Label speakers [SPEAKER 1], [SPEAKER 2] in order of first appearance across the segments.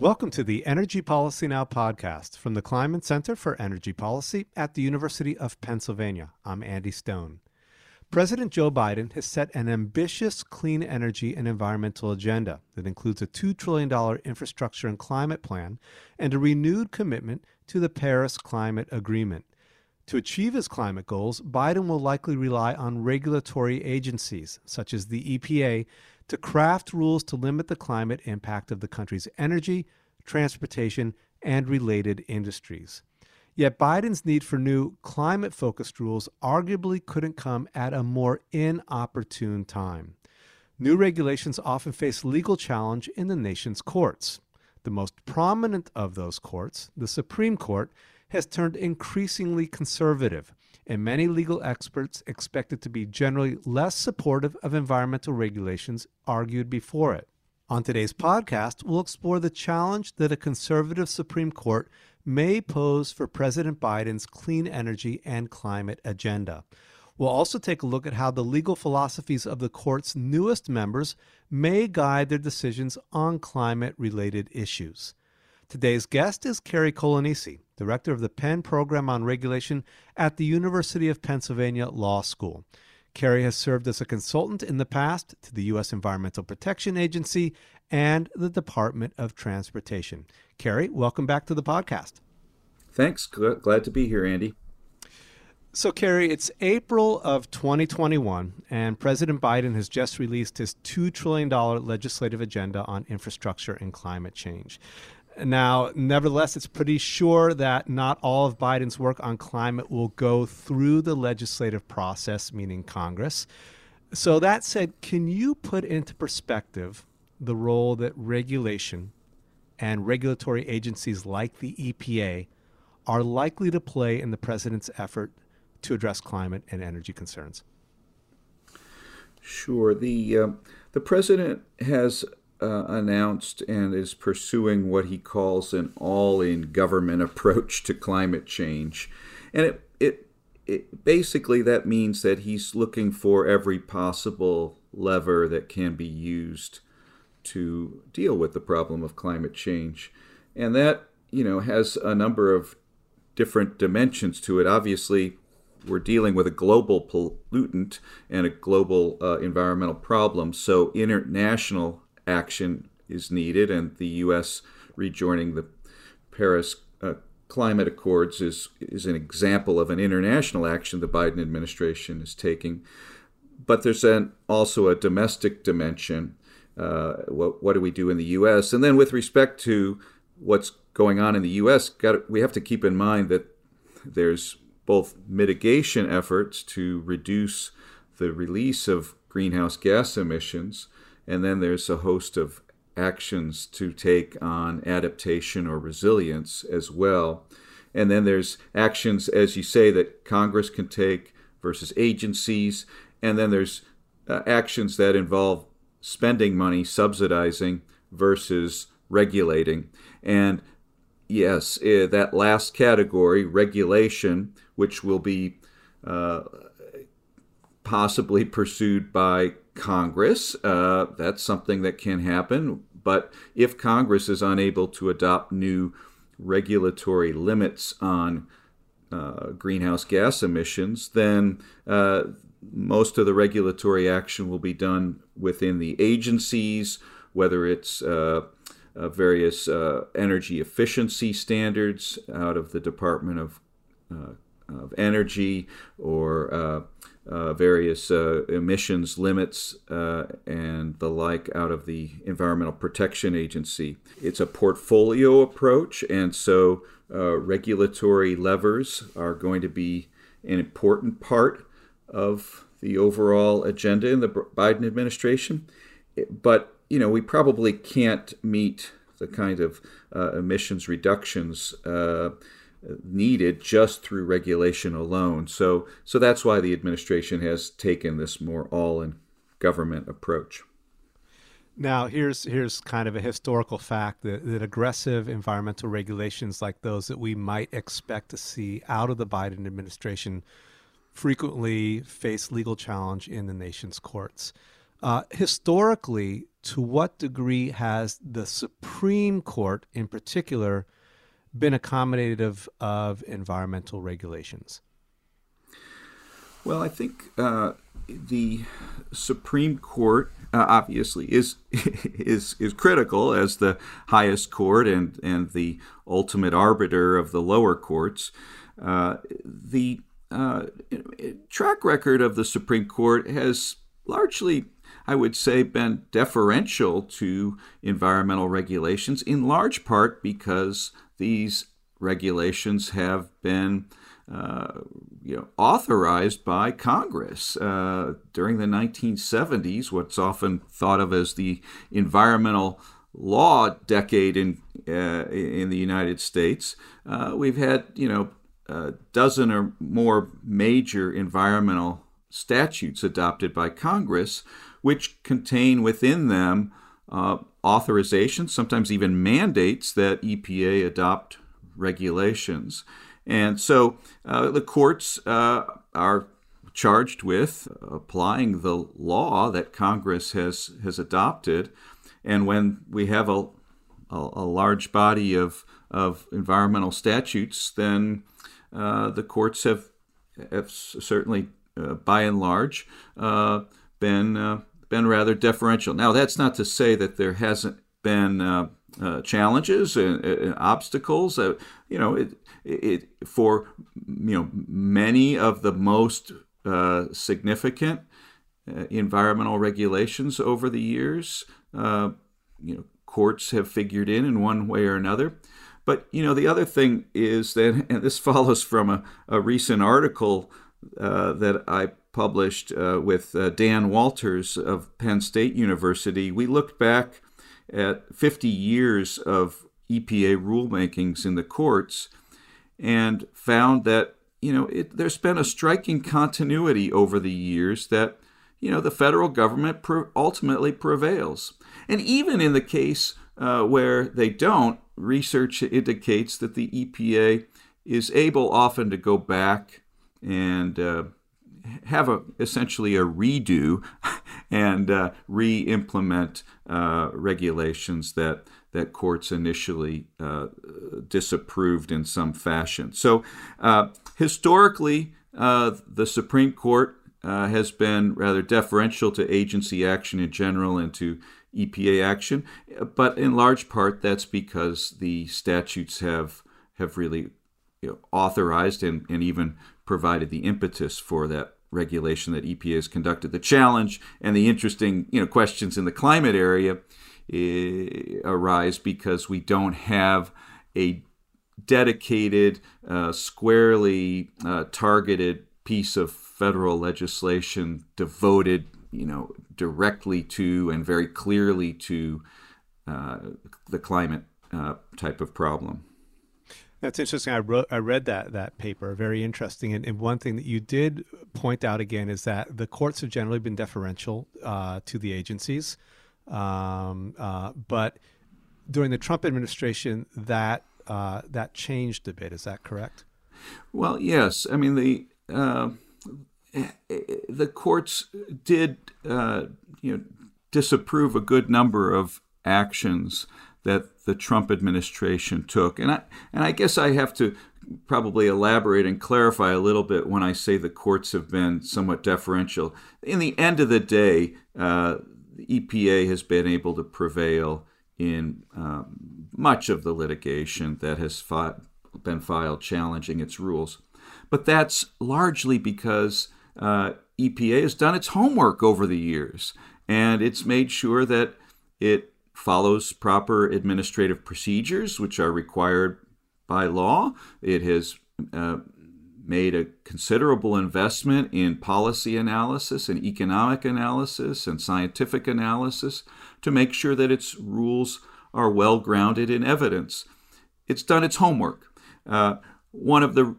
[SPEAKER 1] Welcome to the Energy Policy Now podcast from the Kleinman Center for Energy Policy at the University of Pennsylvania. I'm Andy Stone. President Joe Biden has set an ambitious clean energy and environmental agenda that includes a $2 trillion infrastructure and climate plan and a renewed commitment to the Paris Climate Agreement. To achieve his climate goals, Biden will likely rely on regulatory agencies, such as the EPA, to craft rules to limit the climate impact of the country's energy, transportation, and related industries. Yet Biden's need for new climate focused rules arguably couldn't come at a more inopportune time. New regulations often face legal challenge in the nation's courts. The most prominent of those courts, the Supreme Court, has turned increasingly conservative, and many legal experts expect it to be generally less supportive of environmental regulations argued before it. On today's podcast, we'll explore the challenge that a conservative Supreme Court may pose for President Biden's clean energy and climate agenda. We'll also take a look at how the legal philosophies of the court's newest members may guide their decisions on climate related issues. Today's guest is Cary Coglianese, director of the Penn Program on Regulation at the University of Pennsylvania Law School. Cary has served as a consultant in the past to the U.S. Environmental Protection Agency and the Department of Transportation. Cary, welcome back to the podcast.
[SPEAKER 2] Thanks. Glad to be here, Andy.
[SPEAKER 1] So, Cary, it's April of 2021, and President Biden has just released his $2 trillion legislative agenda on infrastructure and climate change. Now, nevertheless, it's pretty sure that not all of Biden's work on climate will go through the legislative process, meaning Congress. So, that said, can you put into perspective the role that regulation and regulatory agencies like the EPA are likely to play in the president's effort to address climate and energy concerns?
[SPEAKER 2] Sure. The uh, the president has uh, announced and is pursuing what he calls an all-in government approach to climate change, and it it, it basically that means that he's looking for every possible lever that can be used to deal with the problem of climate change, and that you know has a number of different dimensions to it. Obviously, we're dealing with a global pollutant and a global uh, environmental problem. So international action is needed, and the U.S. rejoining the Paris uh, Climate Accords is is an example of an international action the Biden administration is taking. But there's an, also a domestic dimension. Uh, what what do we do in the U.S. And then with respect to what's going on in the U.S., got we have to keep in mind that there's both mitigation efforts to reduce the release of greenhouse gas emissions, and then there's a host of actions to take on adaptation or resilience as well. And then there's actions, as you say, that Congress can take versus agencies. And then there's uh, actions that involve spending money, subsidizing versus regulating. And yes, uh, that last category, regulation, which will be uh, possibly pursued by Congress. Uh, that's something that can happen. But if Congress is unable to adopt new regulatory limits on uh, greenhouse gas emissions, then uh, most of the regulatory action will be done within the agencies, whether it's uh, uh, various uh, energy efficiency standards out of the Department of, of Energy or uh, various uh, emissions limits uh, and the like out of the Environmental Protection Agency. It's a portfolio approach, and so uh, regulatory levers are going to be an important part of the overall agenda in the Biden administration. But you know, we probably can't meet the kind of uh, emissions reductions uh, needed just through regulation alone. So, so that's why the administration has taken this more all-in government approach.
[SPEAKER 1] Now, here's here's kind of a historical fact that, that aggressive environmental regulations like those that we might expect to see out of the Biden administration frequently face legal challenge in the nation's courts. Uh, historically, to what degree has the Supreme Court, in particular, been accommodative of environmental regulations?
[SPEAKER 2] Well, I think uh, the Supreme Court uh, obviously is is is critical as the highest court and and the ultimate arbiter of the lower courts. Uh, the uh, track record of the Supreme Court has largely, I would say, been deferential to environmental regulations, in large part because these regulations have been uh, you know, authorized by Congress uh, during the 1970s, what's often thought of as the environmental law decade in uh, in the United States. Uh, we've had you know a dozen or more major environmental statutes adopted by Congress, which contain within them uh, authorizations, sometimes even mandates that EPA adopt regulations. And so uh, the courts uh, are charged with applying the law that Congress has, has adopted. And when we have a, a, a large body of, of environmental statutes, then uh, the courts have, have certainly, uh, by and large, uh, been, uh, been rather deferential. Now, that's not to say that there hasn't been uh, challenges and, and obstacles. Uh, you know, it, it, for you know many of the most uh, significant uh, environmental regulations over the years, uh, you know, courts have figured in in one way or another. But you know, the other thing is that, and this follows from a, a recent article uh, that I published with Dan Walters of Penn State University. We looked back at 50 years of EPA rulemakings in the courts and found that you know it, there's been a striking continuity over the years that you know the federal government ultimately prevails and even in the case uh, where they don't research indicates that the EPA is able often to go back and uh, have a essentially a redo and uh, re-implement uh, regulations that that courts initially uh, disapproved in some fashion. So uh, historically, uh, the Supreme Court uh, has been rather deferential to agency action in general and to EPA action, but in large part that's because the statutes have have really you know, authorized and, and even provided the impetus for that regulation that EPA has conducted. The challenge and the interesting you know questions in the climate area uh, arise because we don't have a dedicated, uh, squarely uh, targeted piece of federal legislation devoted, you know, directly to and very clearly to uh, the climate uh, type of problem.
[SPEAKER 1] That's interesting. I wrote, I read that that paper. Very interesting. And, and, one thing that you did point out again is that the courts have generally been deferential uh, to the agencies, um, uh, but during the Trump administration, that uh, that changed a bit. Is that correct?
[SPEAKER 2] Well, yes. I mean the uh, the courts did uh, you know disapprove a good number of actions that the Trump administration took. And I and I guess I have to probably elaborate and clarify a little bit when I say the courts have been somewhat deferential. In the end of the day, uh, the EPA has been able to prevail in um, much of the litigation that has fought, been filed challenging its rules. But that's largely because uh, EPA has done its homework over the years and it's made sure that it follows proper administrative procedures, which are required by law. It has uh, made a considerable investment in policy analysis and economic analysis and scientific analysis to make sure that its rules are well grounded in evidence. It's done its homework. Uh, one of the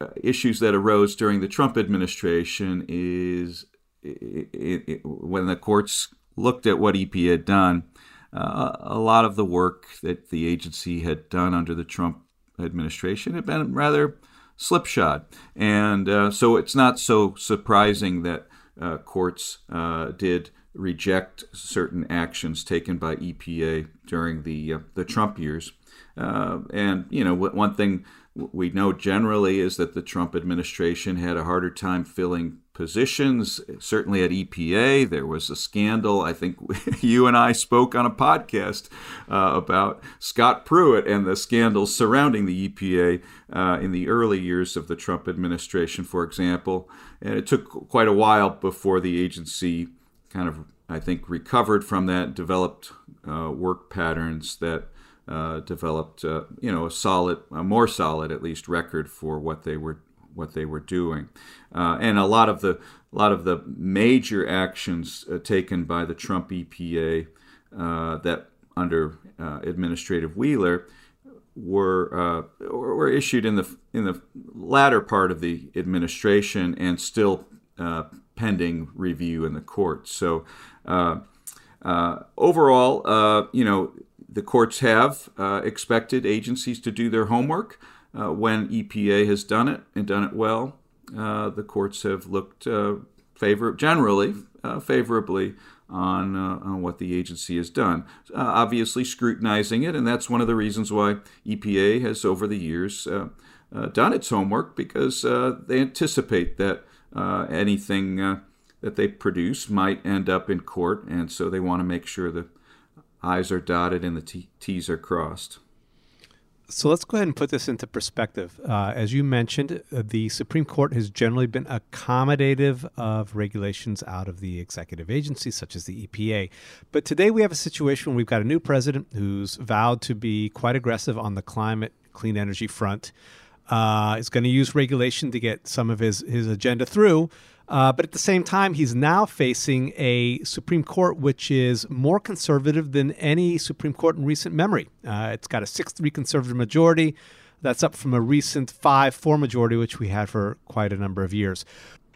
[SPEAKER 2] uh, issues that arose during the Trump administration is it, it, it, when the courts looked at what EPA had done, uh, a lot of the work that the agency had done under the Trump administration had been rather slipshod. And uh, so it's not so surprising that uh, courts uh, did reject certain actions taken by EPA during the uh, the Trump years. Uh, and you know, one thing we know generally is that the Trump administration had a harder time filling positions. Certainly at EPA, there was a scandal. I think you and I spoke on a podcast uh, about Scott Pruitt and the scandals surrounding the EPA uh, in the early years of the Trump administration, for example. And it took quite a while before the agency kind of, I think, recovered from that, developed uh, work patterns that. Uh, developed, uh, you know, a solid, a more solid, at least, record for what they were what they were doing, uh, and a lot of the a lot of the major actions uh, taken by the Trump EPA uh, that under uh, Administrative Wheeler were were issued in the in the latter part of the administration and still pending review in the courts. So. overall, you know, the courts have uh, expected agencies to do their homework. Uh, when EPA has done it and done it well, uh, the courts have looked uh, favor generally uh, favorably on uh, on what the agency has done. obviously, scrutinizing it, and that's one of the reasons why EPA has over the years done its homework because they anticipate that anything that they produce might end up in court, and so they want to make sure the I's are dotted and the T's are crossed.
[SPEAKER 1] So let's go ahead and put this into perspective. Uh, as you mentioned, uh, the Supreme Court has generally been accommodative of regulations out of the executive agencies, such as the EPA. But today we have a situation where we've got a new president who's vowed to be quite aggressive on the climate, clean energy front. Uh, is going to use regulation to get some of his, his agenda through. Uh, but at the same time, he's now facing a Supreme Court which is more conservative than any Supreme Court in recent memory. Uh, it's got a 6 3 conservative majority. That's up from a recent 5 4 majority, which we had for quite a number of years.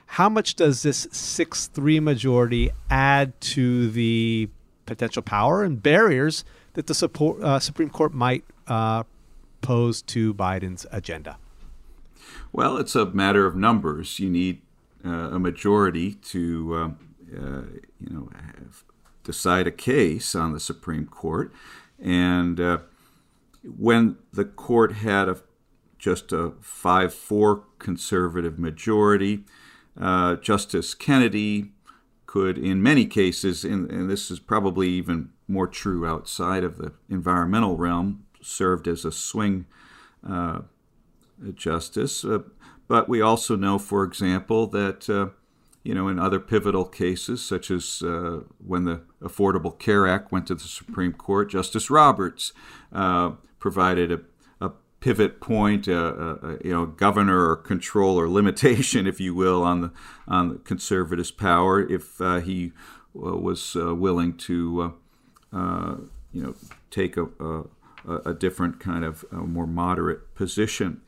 [SPEAKER 1] How much does this 6 3 majority add to the potential power and barriers that the support, uh, Supreme Court might uh, pose to Biden's agenda?
[SPEAKER 2] Well, it's a matter of numbers. You need a majority to uh, uh, you know decide a case on the Supreme Court, and when the court had a just a 5 4 conservative majority. Uh, Justice Kennedy could, in many cases, and, and, this is probably even more true outside of the environmental realm, served as a swing uh, justice. Uh, but we also know, for example, that uh, you know in other pivotal cases, such as uh, when the Affordable Care Act went to the Supreme Court, Justice Roberts uh, provided a, a, pivot point, a, a, you know, governor or control or limitation, if you will, on the on the conservatives' power if uh, he uh, was uh, willing to, you know, take a, a, different kind of a more moderate position.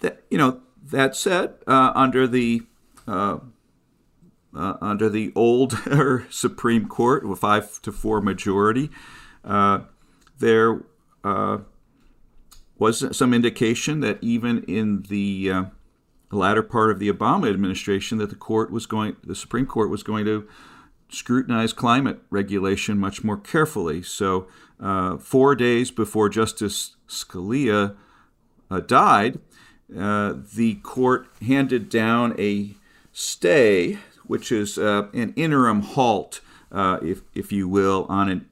[SPEAKER 2] Uh, that, you know, that said, uh, under the uh, uh under the older Supreme Court with five to four majority, uh, there uh, was some indication that even in the latter part of the Obama administration, that the court was going, the Supreme Court was going to scrutinize climate regulation much more carefully. So, four days before Justice Scalia died, uh, the court handed down a stay, which is uh, an interim halt, uh, if, if you will, on an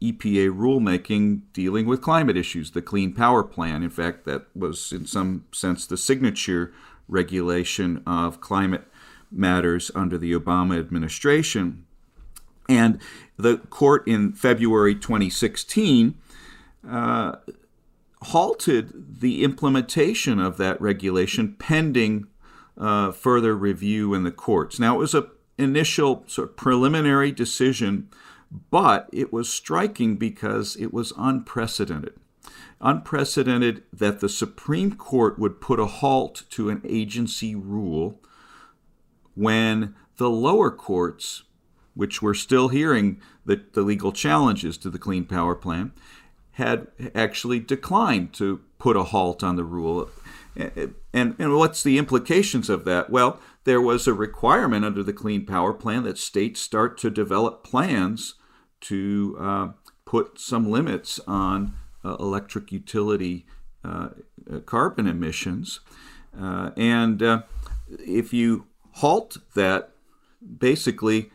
[SPEAKER 2] EPA rulemaking dealing with climate issues, the Clean Power Plan. In fact, that was in some sense the signature regulation of climate matters under the Obama administration. And the court in February 2016 uh, halted the implementation of that regulation pending uh, further review in the courts. Now, it was an initial sort of preliminary decision, but it was striking because it was unprecedented. Unprecedented that the Supreme Court would put a halt to an agency rule when the lower courts, which were still hearing the, the legal challenges to the Clean Power Plan, had actually declined to put a halt on the rule. And, and, and what's the implications of that? Well, there was a requirement under the Clean Power Plan that states start to develop plans to uh, put some limits on uh, electric utility uh, carbon emissions. Uh, and uh, if you halt that, basically,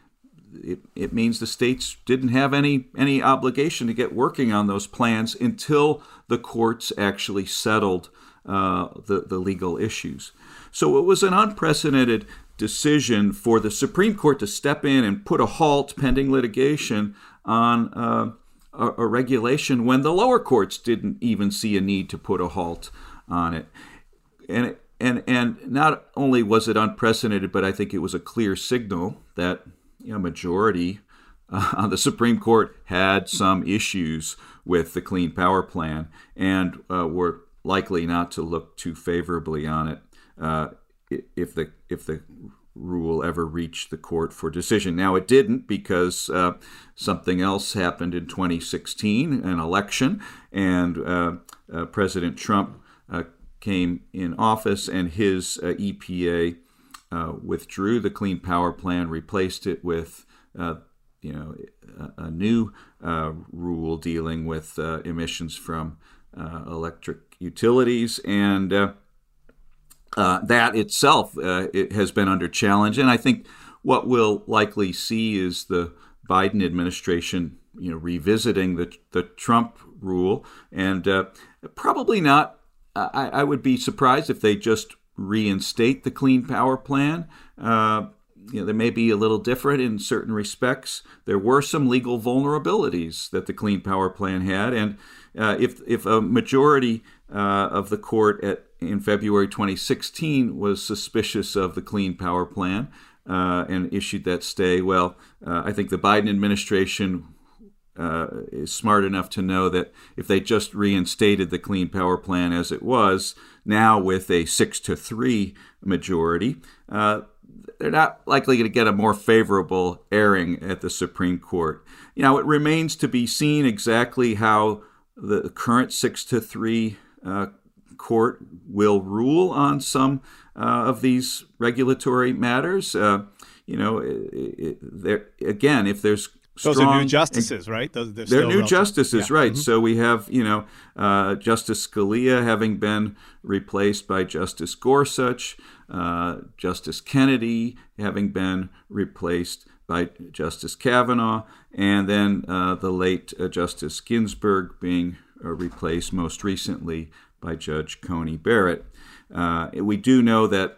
[SPEAKER 2] it, it means the states didn't have any any obligation to get working on those plans until the courts actually settled uh, the the legal issues. So it was an unprecedented decision for the Supreme Court to step in and put a halt pending litigation on uh, a, a, regulation when the lower courts didn't even see a need to put a halt on it. And it, and and not only was it unprecedented, but I think it was a clear signal that you know, majority uh, on the Supreme Court had some issues with the Clean Power Plan and uh, were likely not to look too favorably on it uh, if the if the rule ever reached the court for decision. Now it didn't because uh, something else happened in 2016, an election, and uh, uh, President Trump came in office, and his EPA uh, withdrew the Clean Power Plan, replaced it with uh, you know a, a new uh, rule dealing with uh, emissions from uh, electric utilities, and that itself it has been under challenge. And I think what we'll likely see is the Biden administration you know revisiting the the Trump rule, and probably not. I, I would be surprised if they just reinstate the Clean Power Plan. Uh, you know, they may be a little different in certain respects. There were some legal vulnerabilities that the Clean Power Plan had, and uh, if if a majority uh, of the court at in February 2016 was suspicious of the Clean Power Plan uh, and issued that stay, well, uh, I think the Biden administration uh, is smart enough to know that if they just reinstated the Clean Power Plan as it was, now with a six to three majority, uh, they're not likely to get a more favorable airing at the Supreme Court. You know, it remains to be seen exactly how the current six to three uh, court will rule on some uh, of these regulatory matters. Uh, you know, it, it, there again, if there's
[SPEAKER 1] those
[SPEAKER 2] strong,
[SPEAKER 1] are new justices, right? Those,
[SPEAKER 2] they're, they're new justices, yeah. right? Mm-hmm. So we have, you know, uh, Justice Scalia having been replaced by Justice Gorsuch, uh, Justice Kennedy having been replaced by Justice Kavanaugh, and then uh, the late uh, Justice Ginsburg being uh, replaced most recently by Judge Coney Barrett. Uh, we do know that,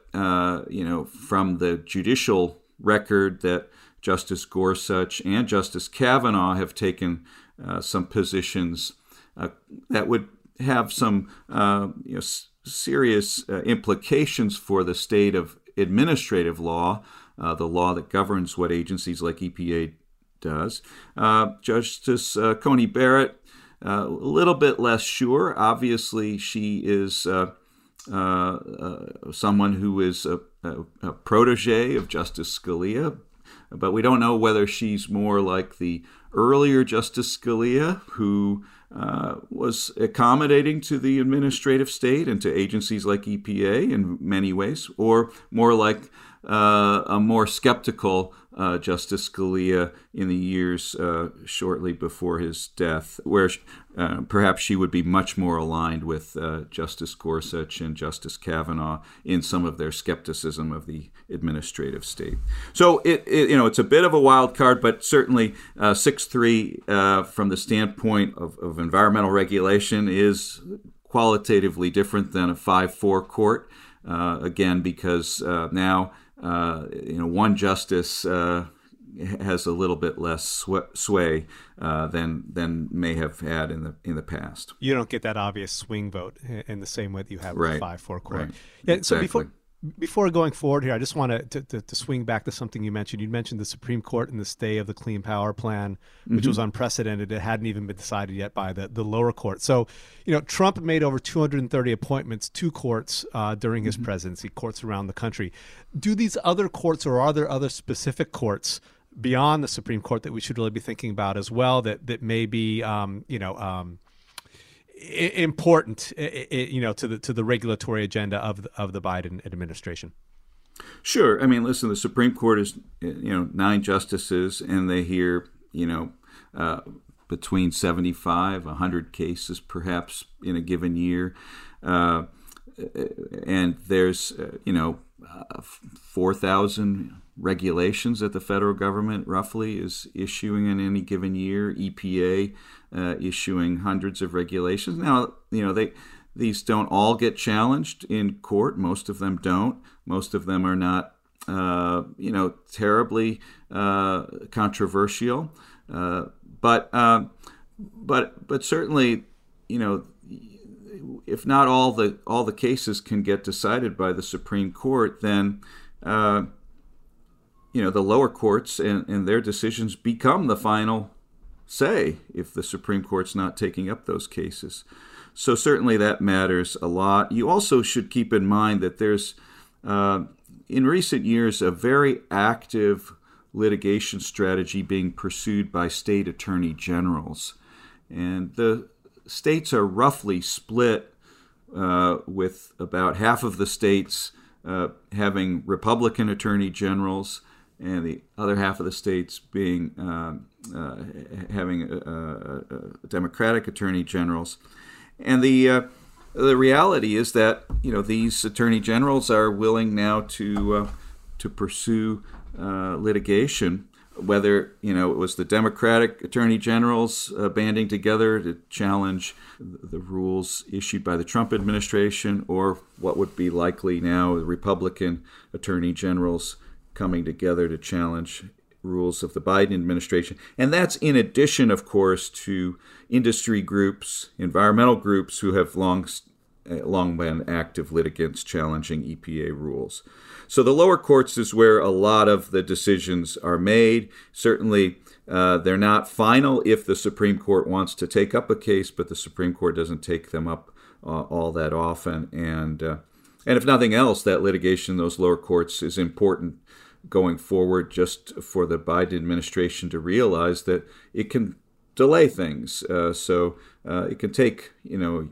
[SPEAKER 2] you know, from the judicial record that Justice Gorsuch and Justice Kavanaugh have taken uh, some positions uh, that would have some uh, you know, s- serious uh, implications for the state of administrative law, uh, the law that governs what agencies like EPA does. Uh, Justice Coney Barrett, a little bit less sure. Obviously, she is. someone who is a, a, a protege of Justice Scalia, but we don't know whether she's more like the earlier Justice Scalia, who uh, was accommodating to the administrative state and to agencies like EPA in many ways, or more like a more skeptical uh, Justice Scalia in the years uh, shortly before his death, where uh, perhaps she would be much more aligned with uh, Justice Gorsuch and Justice Kavanaugh in some of their skepticism of the administrative state. So it, it you know it's a bit of a wild card, but certainly uh, six three uh, from the standpoint of, of environmental regulation is qualitatively different than a five four court. again, because now uh, you know, one justice uh, has a little bit less sw- sway uh, than than may have had in the in the past.
[SPEAKER 1] You don't get that obvious swing vote in the same way that you have
[SPEAKER 2] right.
[SPEAKER 1] with five four court.
[SPEAKER 2] Right.
[SPEAKER 1] Yeah.
[SPEAKER 2] Exactly.
[SPEAKER 1] So before before going forward here, I just want to, to, to, swing back to something you mentioned. You mentioned the Supreme Court and the stay of the Clean Power Plan, which mm-hmm. was unprecedented. It hadn't even been decided yet by the, the lower court. So, you know, Trump made over 230 appointments to courts uh, during his mm-hmm. presidency, courts around the country. Do these other courts or are there other specific courts beyond the Supreme Court that we should really be thinking about as well that, that may be, um, you know, um, important, you know, to the to the regulatory agenda of the, of the Biden administration?
[SPEAKER 2] Sure. I mean, listen, the Supreme Court is, you know, nine justices, and they hear, you know, uh, between 75, 100 cases perhaps in a given year. Uh, and there's, uh, you know, uh, 4,000 regulations that the federal government roughly is issuing in any given year. EPA uh, issuing hundreds of regulations. Now, you know, they these don't all get challenged in court. Most of them don't. Most of them are not, uh, you know, terribly uh, controversial. Uh, but uh, but but certainly, you know, if not all the all the cases can get decided by the Supreme Court, then uh, you know the lower courts and, and their decisions become the final say if the Supreme Court's not taking up those cases. So certainly that matters a lot. You also should keep in mind that there's uh, in recent years a very active litigation strategy being pursued by state attorney generals, and the states are roughly split uh, with about half of the states uh, having Republican attorney generals and the other half of the states being uh, uh having Democratic attorney generals. And the uh, the reality is that you know these attorney generals are willing now to uh, to pursue litigation whether you know it was the Democratic attorney generals uh, banding together to challenge the rules issued by the Trump administration, or what would be likely now the Republican attorney generals coming together to challenge rules of the Biden administration. And that's in addition, of course, to industry groups, environmental groups who have long uh, long been active litigants challenging EPA rules. So the lower courts is where a lot of the decisions are made. Certainly, uh, they're not final if the Supreme Court wants to take up a case, but the Supreme Court doesn't take them up uh, all that often. And uh, and if nothing else, that litigation in those lower courts is important going forward, just for the Biden administration to realize that it can delay things. Uh, so uh, it can take you know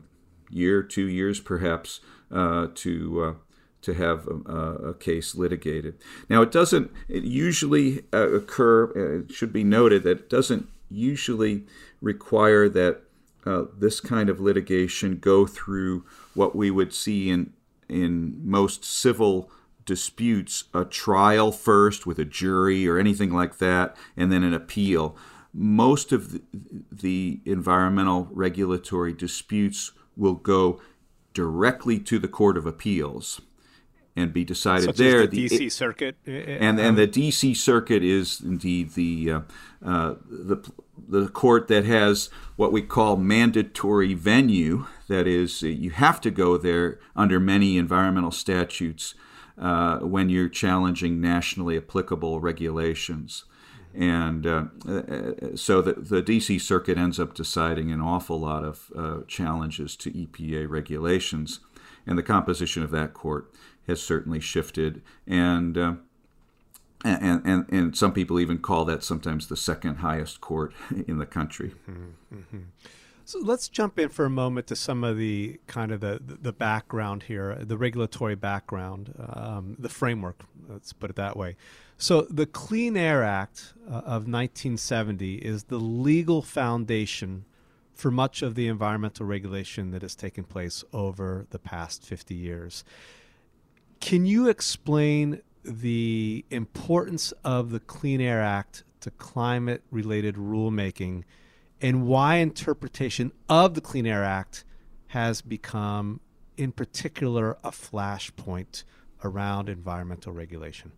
[SPEAKER 2] year, two years perhaps uh, to uh, to have a, a, case litigated. Now, it doesn't it usually uh, occur. Uh, it should be noted that it doesn't usually require that uh, this kind of litigation go through what we would see in in most civil disputes a trial first with a jury or anything like that, and then an appeal. Most of the, the environmental regulatory disputes will go directly to the Court of Appeals and be decided
[SPEAKER 1] Such
[SPEAKER 2] there.
[SPEAKER 1] the, the DC Circuit,
[SPEAKER 2] and and the DC Circuit is indeed the uh, uh, the the court that has what we call mandatory venue. That is, you have to go there under many environmental statutes uh, when you're challenging nationally applicable regulations. And uh, uh, so the, the DC Circuit ends up deciding an awful lot of uh, challenges to EPA regulations. And the composition of that court has certainly shifted. And, uh, and, and, and some people even call that sometimes the second highest court in the country. Mm-hmm. mm-hmm.
[SPEAKER 1] So let's jump in for a moment to some of the kind of the, the background here, the regulatory background, um, the framework, let's put it that way. So the Clean Air Act uh, of 1970 is the legal foundation for much of the environmental regulation that has taken place over the past 50 years. Can you explain the importance of the Clean Air Act to climate related rulemaking? And why interpretation of the Clean Air Act has become, in particular, a flashpoint around environmental regulation.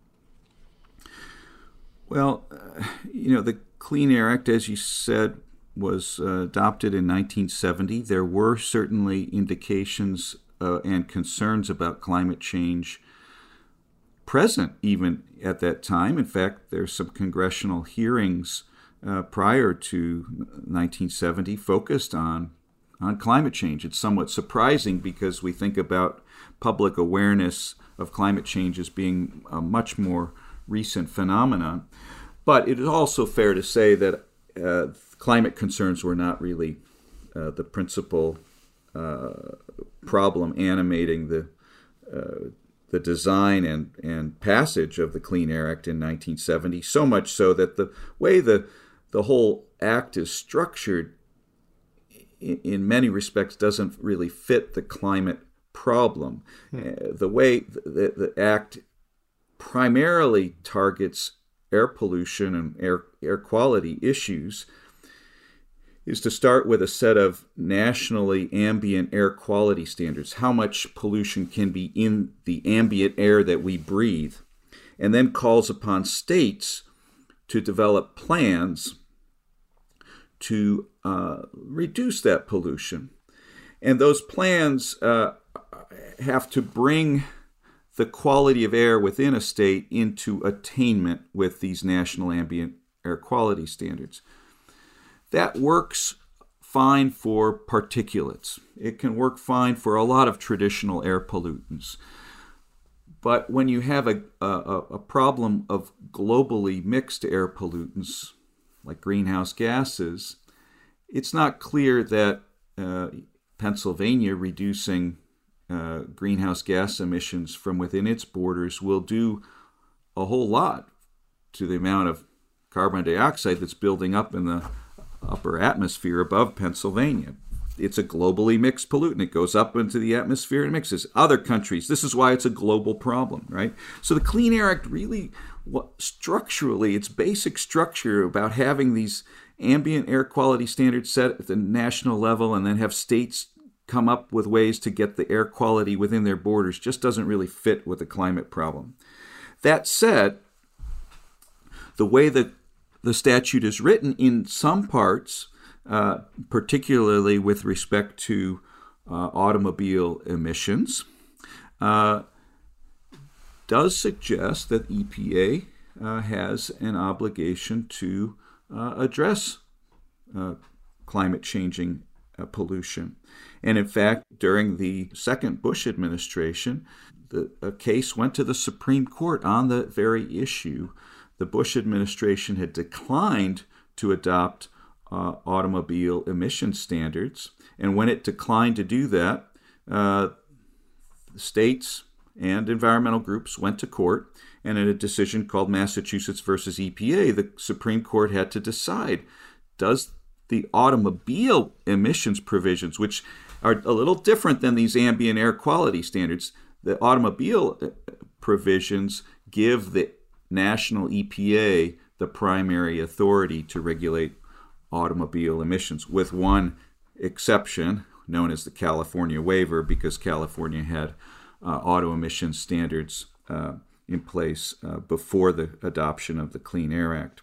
[SPEAKER 2] Well, uh, you know, the Clean Air Act, as you said, was uh, adopted in 1970. There were certainly indications uh, and concerns about climate change present even at that time. In fact, there's some congressional hearings uh, prior to 1970 focused on on climate change. It's somewhat surprising because we think about public awareness of climate change as being a much more recent phenomenon. But it is also fair to say that uh, climate concerns were not really uh, the principal uh, problem animating the uh, the design and, and passage of the Clean Air Act in 1970, so much so that the way the, the whole act is structured in, in many respects doesn't really fit the climate problem. Hmm. Uh, the way the, the act primarily targets air pollution and air, air quality issues is to start with a set of nationally ambient air quality standards. How much pollution can be in the ambient air that we breathe? And then calls upon states to develop plans to uh, reduce that pollution. And those plans uh, have to bring the quality of air within a state into attainment with these national ambient air quality standards. That works fine for particulates. It can work fine for a lot of traditional air pollutants. But when you have a, a, a problem of globally mixed air pollutants, like greenhouse gases, it's not clear that uh, Pennsylvania reducing uh, greenhouse gas emissions from within its borders will do a whole lot to the amount of carbon dioxide that's building up in the upper atmosphere above Pennsylvania. It's a globally mixed pollutant. It goes up into the atmosphere and mixes. Other countries, this is why it's a global problem, right? So the Clean Air Act really, what, structurally, its basic structure about having these ambient air quality standards set at the national level and then have states come up with ways to get the air quality within their borders just doesn't really fit with the climate problem. That said, the way that the statute is written in some parts, uh, particularly with respect to uh, automobile emissions, uh, does suggest that EPA has an obligation to address climate changing pollution. And in fact, during the second Bush administration, the, a case went to the Supreme Court on the very issue the Bush administration had declined to adopt uh, automobile emission standards. And when it declined to do that, uh, states and environmental groups went to court. And in a decision called Massachusetts versus EPA, the Supreme Court had to decide does the automobile emissions provisions, which are a little different than these ambient air quality standards, the automobile uh, provisions give the national EPA the primary authority to regulate automobile emissions, with one exception known as the California waiver, because California had uh, auto emission standards uh, in place uh, before the adoption of the Clean Air Act.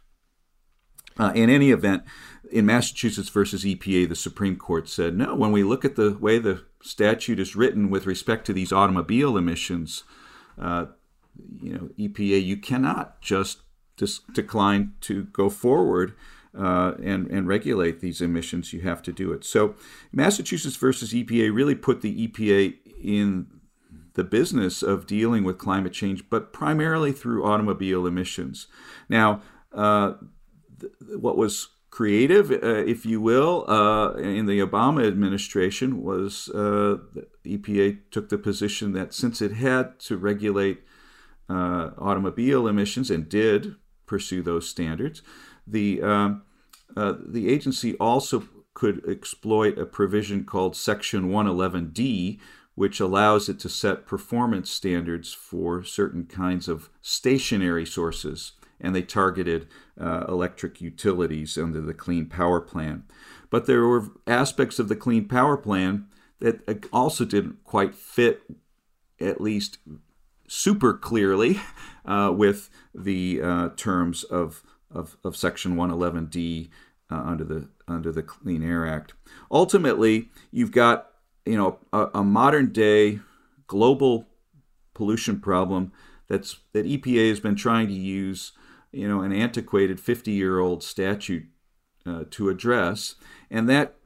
[SPEAKER 2] Uh, in any event, in Massachusetts versus EPA, the Supreme Court said no, when we look at the way the statute is written with respect to these automobile emissions, uh, you know, EPA, you cannot just dis- decline to go forward uh, and and regulate these emissions. You have to do it. So, Massachusetts versus EPA really put the EPA in the business of dealing with climate change, but primarily through automobile emissions. Now, uh, th- what was creative, uh, if you will, uh, in the Obama administration was uh, the EPA took the position that since it had to regulate uh, automobile emissions and did pursue those standards. The um, uh, the agency also could exploit a provision called Section 111D, which allows it to set performance standards for certain kinds of stationary sources, and they targeted uh, electric utilities under the Clean Power Plan. But there were aspects of the Clean Power Plan that uh, also didn't quite fit, at least super clearly uh, with the uh, terms of, of, of, Section 111D uh, under the under the Clean Air Act. Ultimately, you've got you know a, a modern day global pollution problem that's that EPA has been trying to use you know an antiquated 50 year old statute uh, to address, and that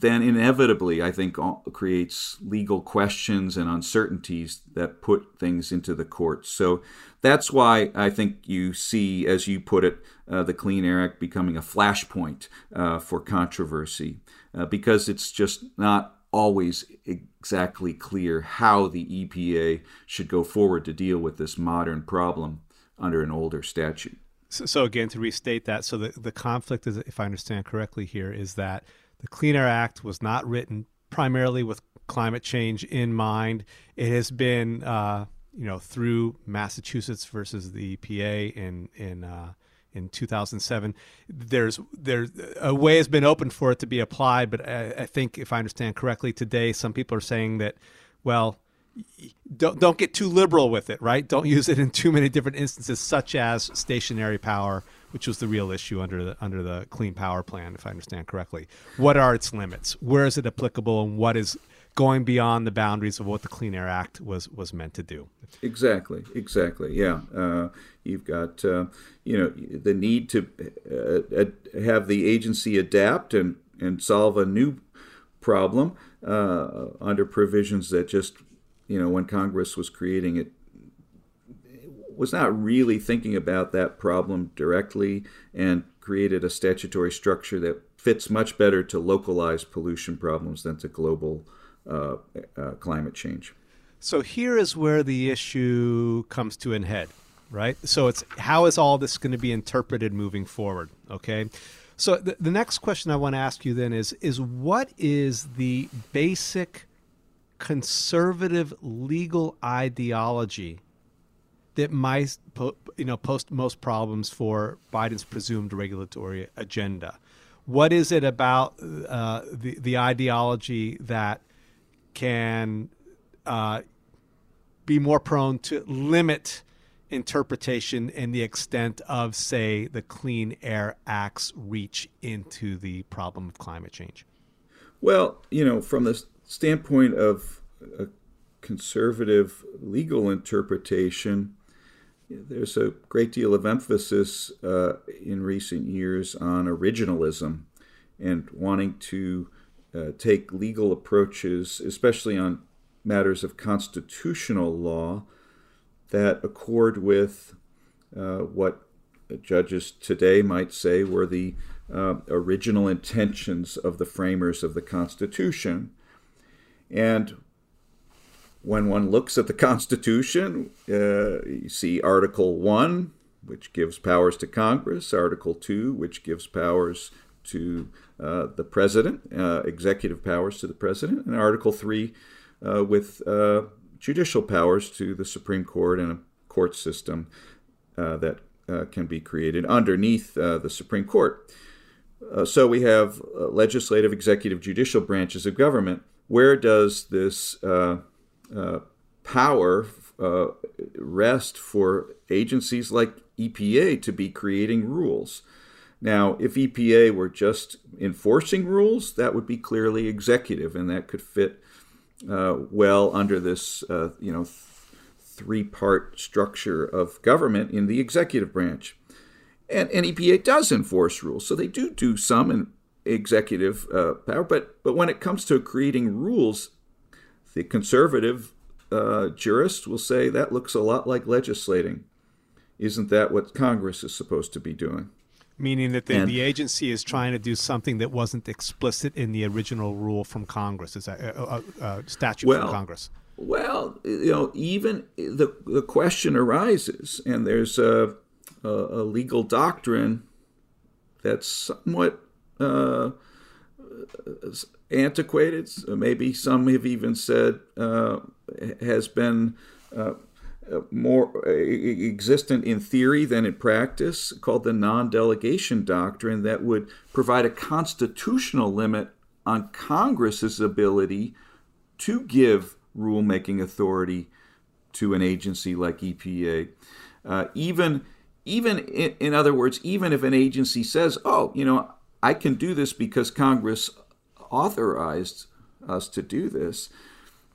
[SPEAKER 2] then inevitably, I think, creates legal questions and uncertainties that put things into the courts. So that's why I think you see, as you put it, uh, the Clean Air Act becoming a flashpoint uh, for controversy, uh, because it's just not always exactly clear how the EPA should go forward to deal with this modern problem under an older statute.
[SPEAKER 1] So, so again, to restate that, so the, the conflict is, if I understand correctly here, is that the Clean Air Act was not written primarily with climate change in mind. It has been, uh, you know, through Massachusetts versus the EPA in in uh, in 2007. There's there's a way has been opened for it to be applied, but I, I think if I understand correctly today, some people are saying that, well, don't don't get too liberal with it, right? Don't use it in too many different instances, such as stationary power, which was the real issue under the under the Clean Power Plan, if I understand correctly. What are its limits? Where is it applicable, and what is going beyond the boundaries of what the Clean Air Act was was meant to do?
[SPEAKER 2] Exactly, exactly. Yeah, uh, you've got uh, you know the need to uh, have the agency adapt and and solve a new problem uh, under provisions that just you know, when Congress was creating it, was not really thinking about that problem directly and created a statutory structure that fits much better to localized pollution problems than to global uh, uh, climate change.
[SPEAKER 1] So here is where the issue comes to an head, right? So it's how is all this going to be interpreted moving forward? Okay. So the, the next question I want to ask you then is is what is the basic conservative legal ideology that might you know post most problems for Biden's presumed regulatory agenda. What is it about uh, the the ideology that can uh, be more prone to limit interpretation and the extent of, say, the Clean Air Act's reach into the problem of climate change?
[SPEAKER 2] Well, you know, from the standpoint of a conservative legal interpretation, there's a great deal of emphasis uh, in recent years on originalism and wanting to uh, take legal approaches, especially on matters of constitutional law, that accord with uh, what judges today might say were the uh, original intentions of the framers of the Constitution. And when one looks at the Constitution, uh, you see Article 1, which gives powers to Congress, Article 2, which gives powers to uh, the President, uh, executive powers to the President, and Article 3 uh, with uh, judicial powers to the Supreme Court and a court system uh, that can be created underneath the Supreme Court. so we have legislative, executive, judicial branches of government. Where does this uh, power uh, rest for agencies like EPA to be creating rules. Now, if EPA were just enforcing rules, that would be clearly executive, and that could fit uh, well under this, uh, you know, th- three-part structure of government in the executive branch. And, and, EPA does enforce rules, so they do do some executive uh, power. But but when it comes to creating rules, the conservative uh, jurists will say that looks a lot like legislating. Isn't that what Congress is supposed to be doing?
[SPEAKER 1] Meaning that the, and, the agency is trying to do something that wasn't explicit in the original rule from Congress, is that a, uh, uh, statute well, from Congress?
[SPEAKER 2] Well, you know, even the the question arises, and there's a, a, a legal doctrine that's somewhat uh, antiquated. Maybe some have even said uh, has been uh, more uh, existent in theory than in practice, called the non delegation doctrine, that would provide a constitutional limit on Congress's ability to give rulemaking authority to an agency like EPA. Uh, even, even in, in other words, even if an agency says, "Oh, you know, I can do this because Congress authorized us to do this,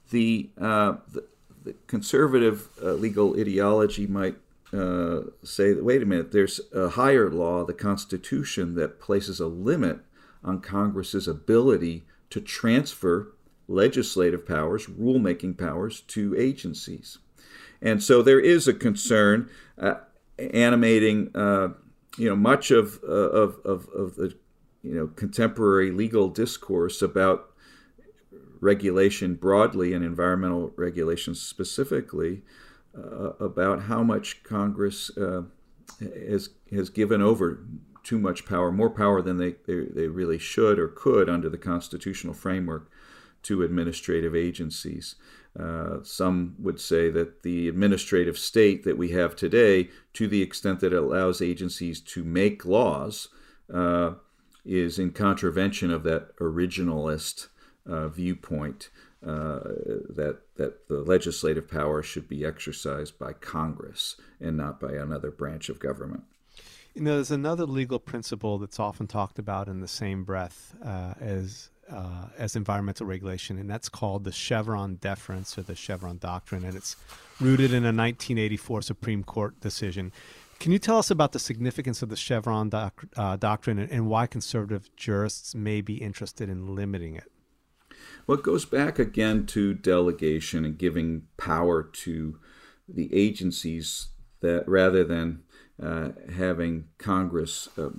[SPEAKER 2] the, uh, the, the, conservative uh, legal ideology might uh, say wait a minute, there's a higher law, the Constitution, that places a limit on Congress's ability to transfer legislative powers, rulemaking powers, to agencies. And so there is a concern uh, animating, uh, you know, much of, uh, of, of, of the you know contemporary legal discourse about regulation broadly and environmental regulations specifically uh, about how much Congress uh, has has given over too much power, more power than they, they, they really should or could under the constitutional framework to administrative agencies. Uh, some would say that the administrative state that we have today, to the extent that it allows agencies to make laws, uh, is in contravention of that originalist uh, viewpoint uh, that that the legislative power should be exercised by Congress and not by another branch of government.
[SPEAKER 1] You know, there's another legal principle that's often talked about in the same breath uh, as uh, as environmental regulation, and that's called the Chevron deference or the Chevron doctrine, and it's rooted in a 1984 Supreme Court decision. Can you tell us about the significance of the Chevron doc, uh, doctrine and, and why conservative jurists may be interested in limiting it?
[SPEAKER 2] Well, it goes back again to delegation and giving power to the agencies that rather than uh, having Congress uh,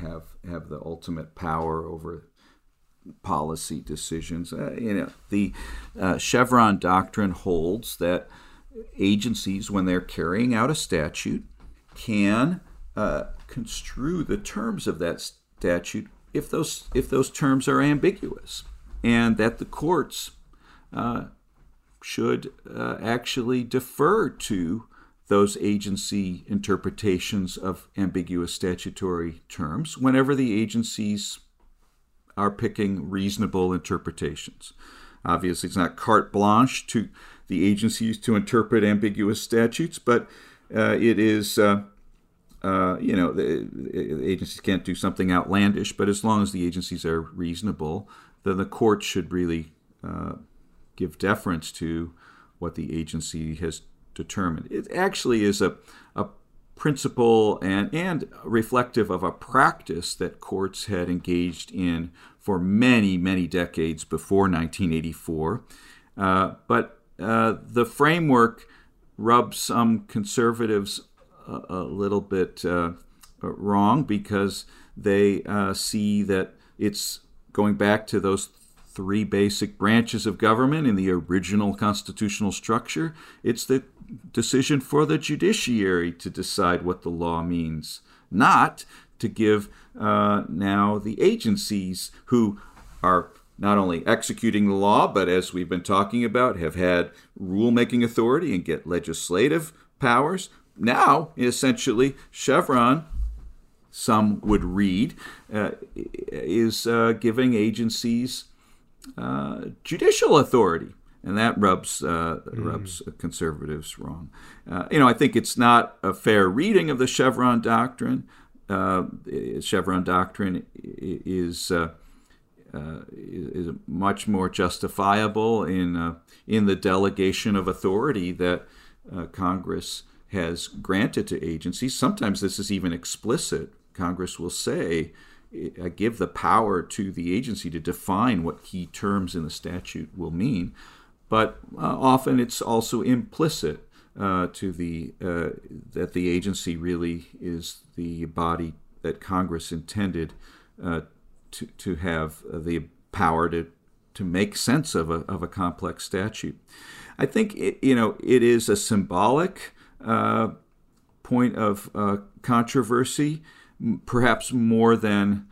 [SPEAKER 2] have have the ultimate power over policy decisions. Uh, you know, the uh, Chevron doctrine holds that agencies, when they're carrying out a statute, can uh, construe the terms of that statute if those if those terms are ambiguous, and that the courts uh, should uh, actually defer to those agency interpretations of ambiguous statutory terms whenever the agencies are picking reasonable interpretations. Obviously, it's not carte blanche to the agencies to interpret ambiguous statutes, but it is, uh, uh, you know, the, the, agencies can't do something outlandish, but as long as the agencies are reasonable, then the court should really uh, give deference to what the agency has determined. It actually is a, a principle and, and reflective of a practice that courts had engaged in for many, many decades before 1984. Uh, but uh, the framework rubs some conservatives a, a little bit uh, wrong because they uh, see that it's going back to those three basic branches of government in the original constitutional structure. It's the decision for the judiciary to decide what the law means, not to give uh, now the agencies who are not only executing the law, but as we've been talking about, have had rulemaking authority and get legislative powers. Now, essentially, Chevron, some would read, uh, is uh, giving agencies uh, judicial authority and that rubs uh, mm. rubs conservatives wrong. Uh, you know, I think it's not a fair reading of the Chevron doctrine. Uh, Chevron doctrine is uh, uh, is much more justifiable in uh, in the delegation of authority that Congress has granted to agencies. Sometimes this is even explicit. Congress will say give the power to the agency to define what key terms in the statute will mean but uh, often it's also implicit uh, to the uh, that the agency really is the body that Congress intended uh, to to have the power to to make sense of a of a complex statute. I think it, you know it is a symbolic uh, point of uh, controversy, perhaps more than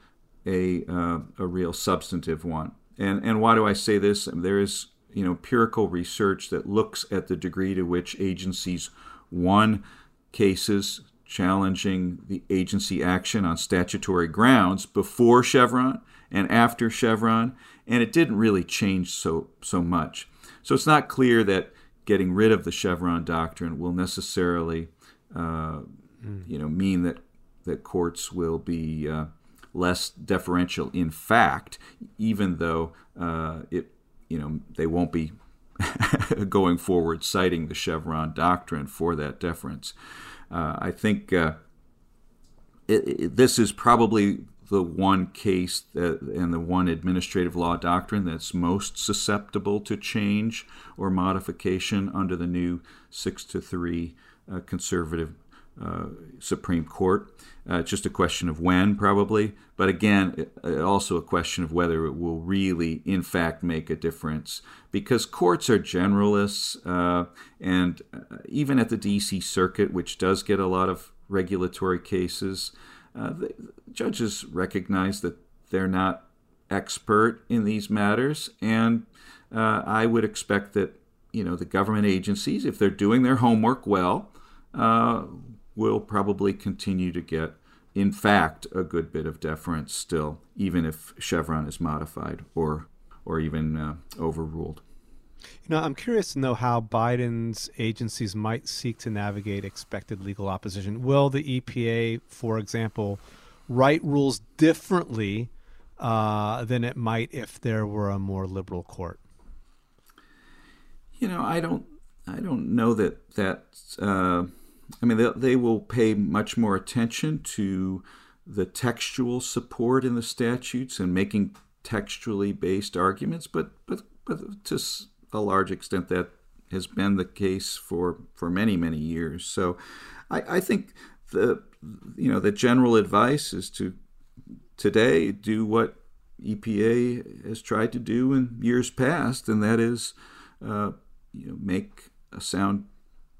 [SPEAKER 2] a a real substantive one. And and why do I say this? There is you know empirical research that looks at the degree to which agencies won cases challenging the agency action on statutory grounds before Chevron and after Chevron, and it didn't really change so so much. So it's not clear that getting rid of the Chevron doctrine will necessarily, uh, mm. you know, mean that that courts will be uh, less deferential in fact, even though uh, it you know, they won't be going forward citing the Chevron doctrine for that deference. Uh, I think uh, it, it, this is probably the one case that, and the one administrative law doctrine that's most susceptible to change or modification under the new six to three uh, conservative uh, Supreme Court. Uh, it's just a question of when, probably. But again, it, it also a question of whether it will really, in fact, make a difference. Because courts are generalists, uh, and uh, even at the D.C. Circuit, which does get a lot of regulatory cases, uh, the judges recognize that they're not expert in these matters, and I would expect that you know the government agencies, if they're doing their homework well, uh, will probably continue to get, in fact, a good bit of deference still, even if Chevron is modified or or even uh, overruled.
[SPEAKER 1] You know, I'm curious to know how Biden's agencies might seek to navigate expected legal opposition. Will the EPA, for example, write rules differently uh, than it might if there were a more liberal court?
[SPEAKER 2] You know, I don't, I don't know that that. Uh, I mean, they, they will pay much more attention to the textual support in the statutes and making textually based arguments, but but but to a large extent that has been the case for for many many years. So, I, I think the you know the general advice is to today do what EPA has tried to do in years past, and that is uh, you know, make a sound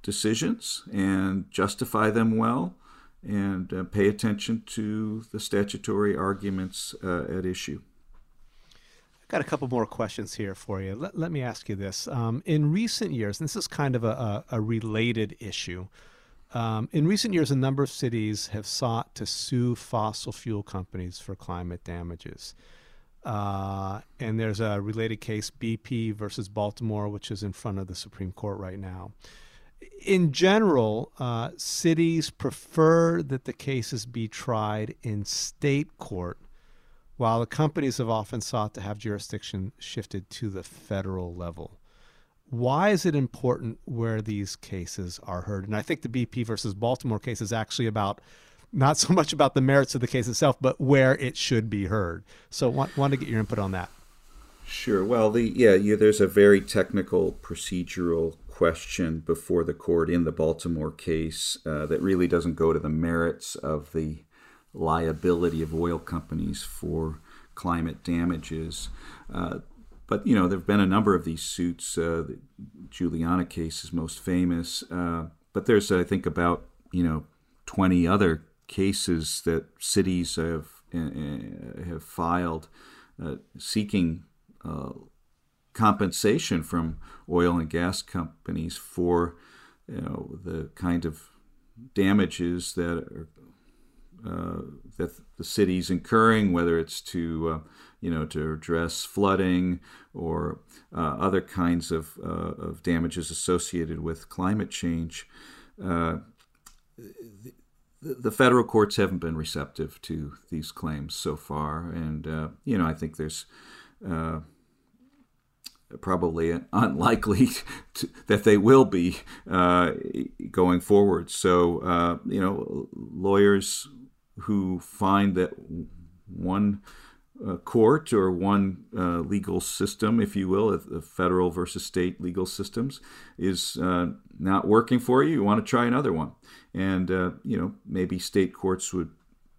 [SPEAKER 2] decisions and justify them well, and uh, pay attention to the statutory arguments uh, at issue.
[SPEAKER 1] I've got a couple more questions here for you. Let, let me ask you this. Um, in recent years, this is kind of a, a, a related issue. Um, in recent years, a number of cities have sought to sue fossil fuel companies for climate damages. Uh, and there's a related case, BP versus Baltimore, which is in front of the Supreme Court right now. In general, uh, cities prefer that the cases be tried in state court, while the companies have often sought to have jurisdiction shifted to the federal level. Why is it important where these cases are heard? And I think the BP versus Baltimore case is actually about not so much about the merits of the case itself, but where it should be heard. So, want, want to get your input on that.
[SPEAKER 2] Sure. Well, the yeah, yeah, there's a very technical procedural question before the court in the Baltimore case uh, that really doesn't go to the merits of the liability of oil companies for climate damages. Uh, but you know, there have been a number of these suits. Uh, the Juliana case is most famous, uh, but there's I think about you know 20 other cases that cities have uh, have filed uh, seeking uh, compensation from oil and gas companies for you know the kind of damages that are uh, that the city's incurring, whether it's to uh, you know to address flooding or uh, other kinds of, of damages associated with climate change the federal courts haven't been receptive to these claims so far, and uh, you know I think there's uh, probably unlikely to, that they will be uh, going forward. So uh, you know lawyers who find that one uh, court or one uh, legal system, if you will, the federal versus state legal systems, is uh, not working for you, you want to try another one. And, uh, you know, maybe state courts would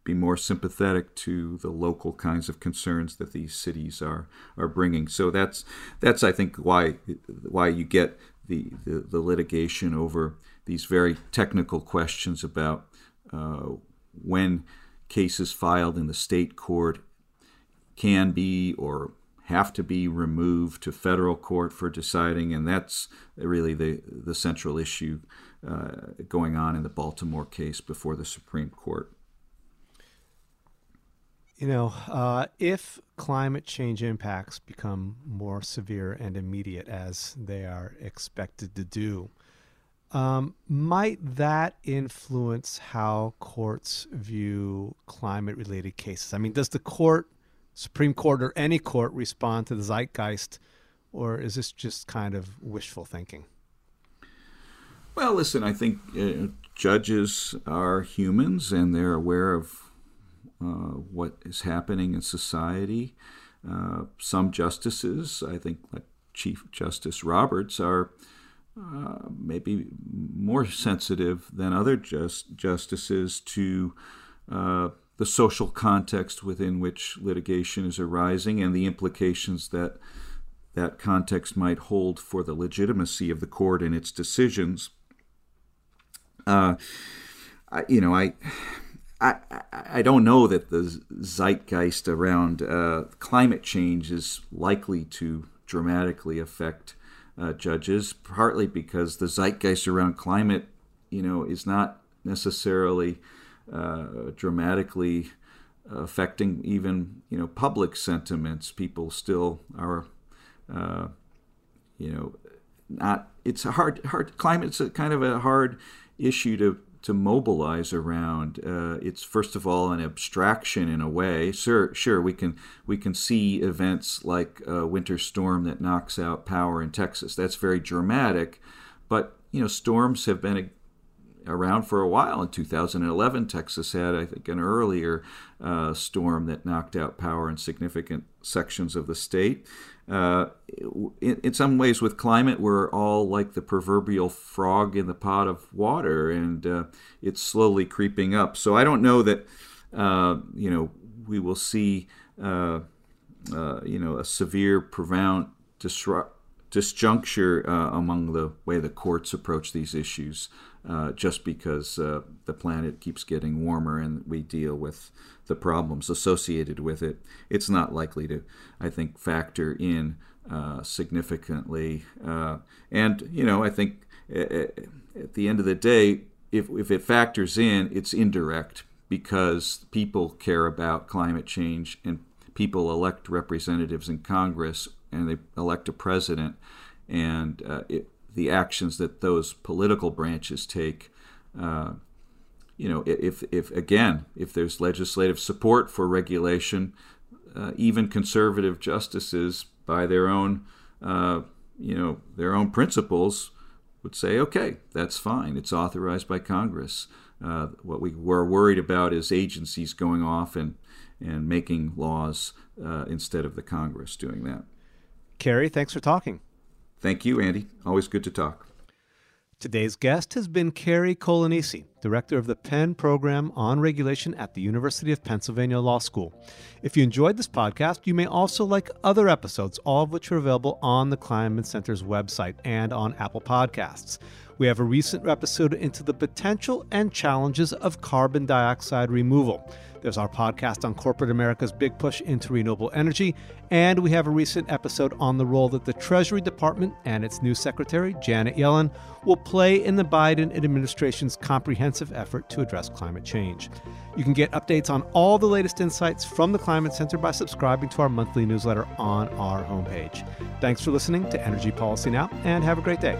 [SPEAKER 2] be more sympathetic to the local kinds of concerns that these cities are, are bringing. So that's, that's I think, why, why you get the, the, the litigation over these very technical questions about uh, when cases filed in the state court can be or have to be removed to federal court for deciding, and that's really the the central issue uh, going on in the Baltimore case before the Supreme Court.
[SPEAKER 1] You know, uh, if climate change impacts become more severe and immediate as they are expected to do, um, might that influence how courts view climate related cases? I mean, does the court Supreme Court or any court respond to the zeitgeist, or is this just kind of wishful thinking?
[SPEAKER 2] Well, listen, I think uh, judges are humans and they're aware of what is happening in society. Uh, some justices, I think, like Chief Justice Roberts, are uh, maybe more sensitive than other just, justices to uh, the social context within which litigation is arising and the implications that that context might hold for the legitimacy of the court and its decisions. Uh, I, you know, I, I, I don't know that the zeitgeist around uh, climate change is likely to dramatically affect uh, judges, partly because the zeitgeist around climate, you know, is not necessarily uh, dramatically affecting even you know public sentiments. People still are, uh, you know, not. It's a hard hard climate's a kind of a hard issue to to mobilize around. Uh, it's first of all an abstraction in a way. Sure, sure, we can we can see events like a winter storm that knocks out power in Texas. That's very dramatic, but you know storms have been around for a while. In 2011, Texas had, I think, an earlier uh, storm that knocked out power in significant sections of the state. Uh, in, in, some ways, with climate, we're all like the proverbial frog in the pot of water, and uh, it's slowly creeping up. So I don't know that uh, you know we will see uh, uh, you know a severe, profound disrupt disjuncture among the way the courts approach these issues uh, just because uh, the planet keeps getting warmer and we deal with the problems associated with it. It's not likely to, I think, factor in uh, significantly. Uh, and, you know, I think at the end of the day, if, if it factors in, it's indirect because people care about climate change and people elect representatives in Congress and they elect a president. And uh, it, the actions that those political branches take. Uh, you know, if, if again, if there's legislative support for regulation, uh, even conservative justices, by their own, uh, you know, their own principles, would say, okay, that's fine. It's authorized by Congress. Uh, what we were worried about is agencies going off and and making laws uh, instead of the Congress doing that.
[SPEAKER 1] Cary, thanks for talking.
[SPEAKER 2] Thank you, Andy. Always good to talk.
[SPEAKER 1] Today's guest has been Cary Coglianese, director of the Penn Program on Regulation at the University of Pennsylvania Law School. If you enjoyed this podcast, you may also like other episodes, all of which are available on the Kleinman Center's website and on Apple Podcasts. We have a recent episode into the potential and challenges of carbon dioxide removal. There's our podcast on corporate America's big push into renewable energy, and we have a recent episode on the role that the Treasury Department and its new secretary, Janet Yellen, will play in the Biden administration's comprehensive effort to address climate change. You can get updates on all the latest insights from the Kleinman Center by subscribing to our monthly newsletter on our homepage. Thanks for listening to Energy Policy Now, and have a great day.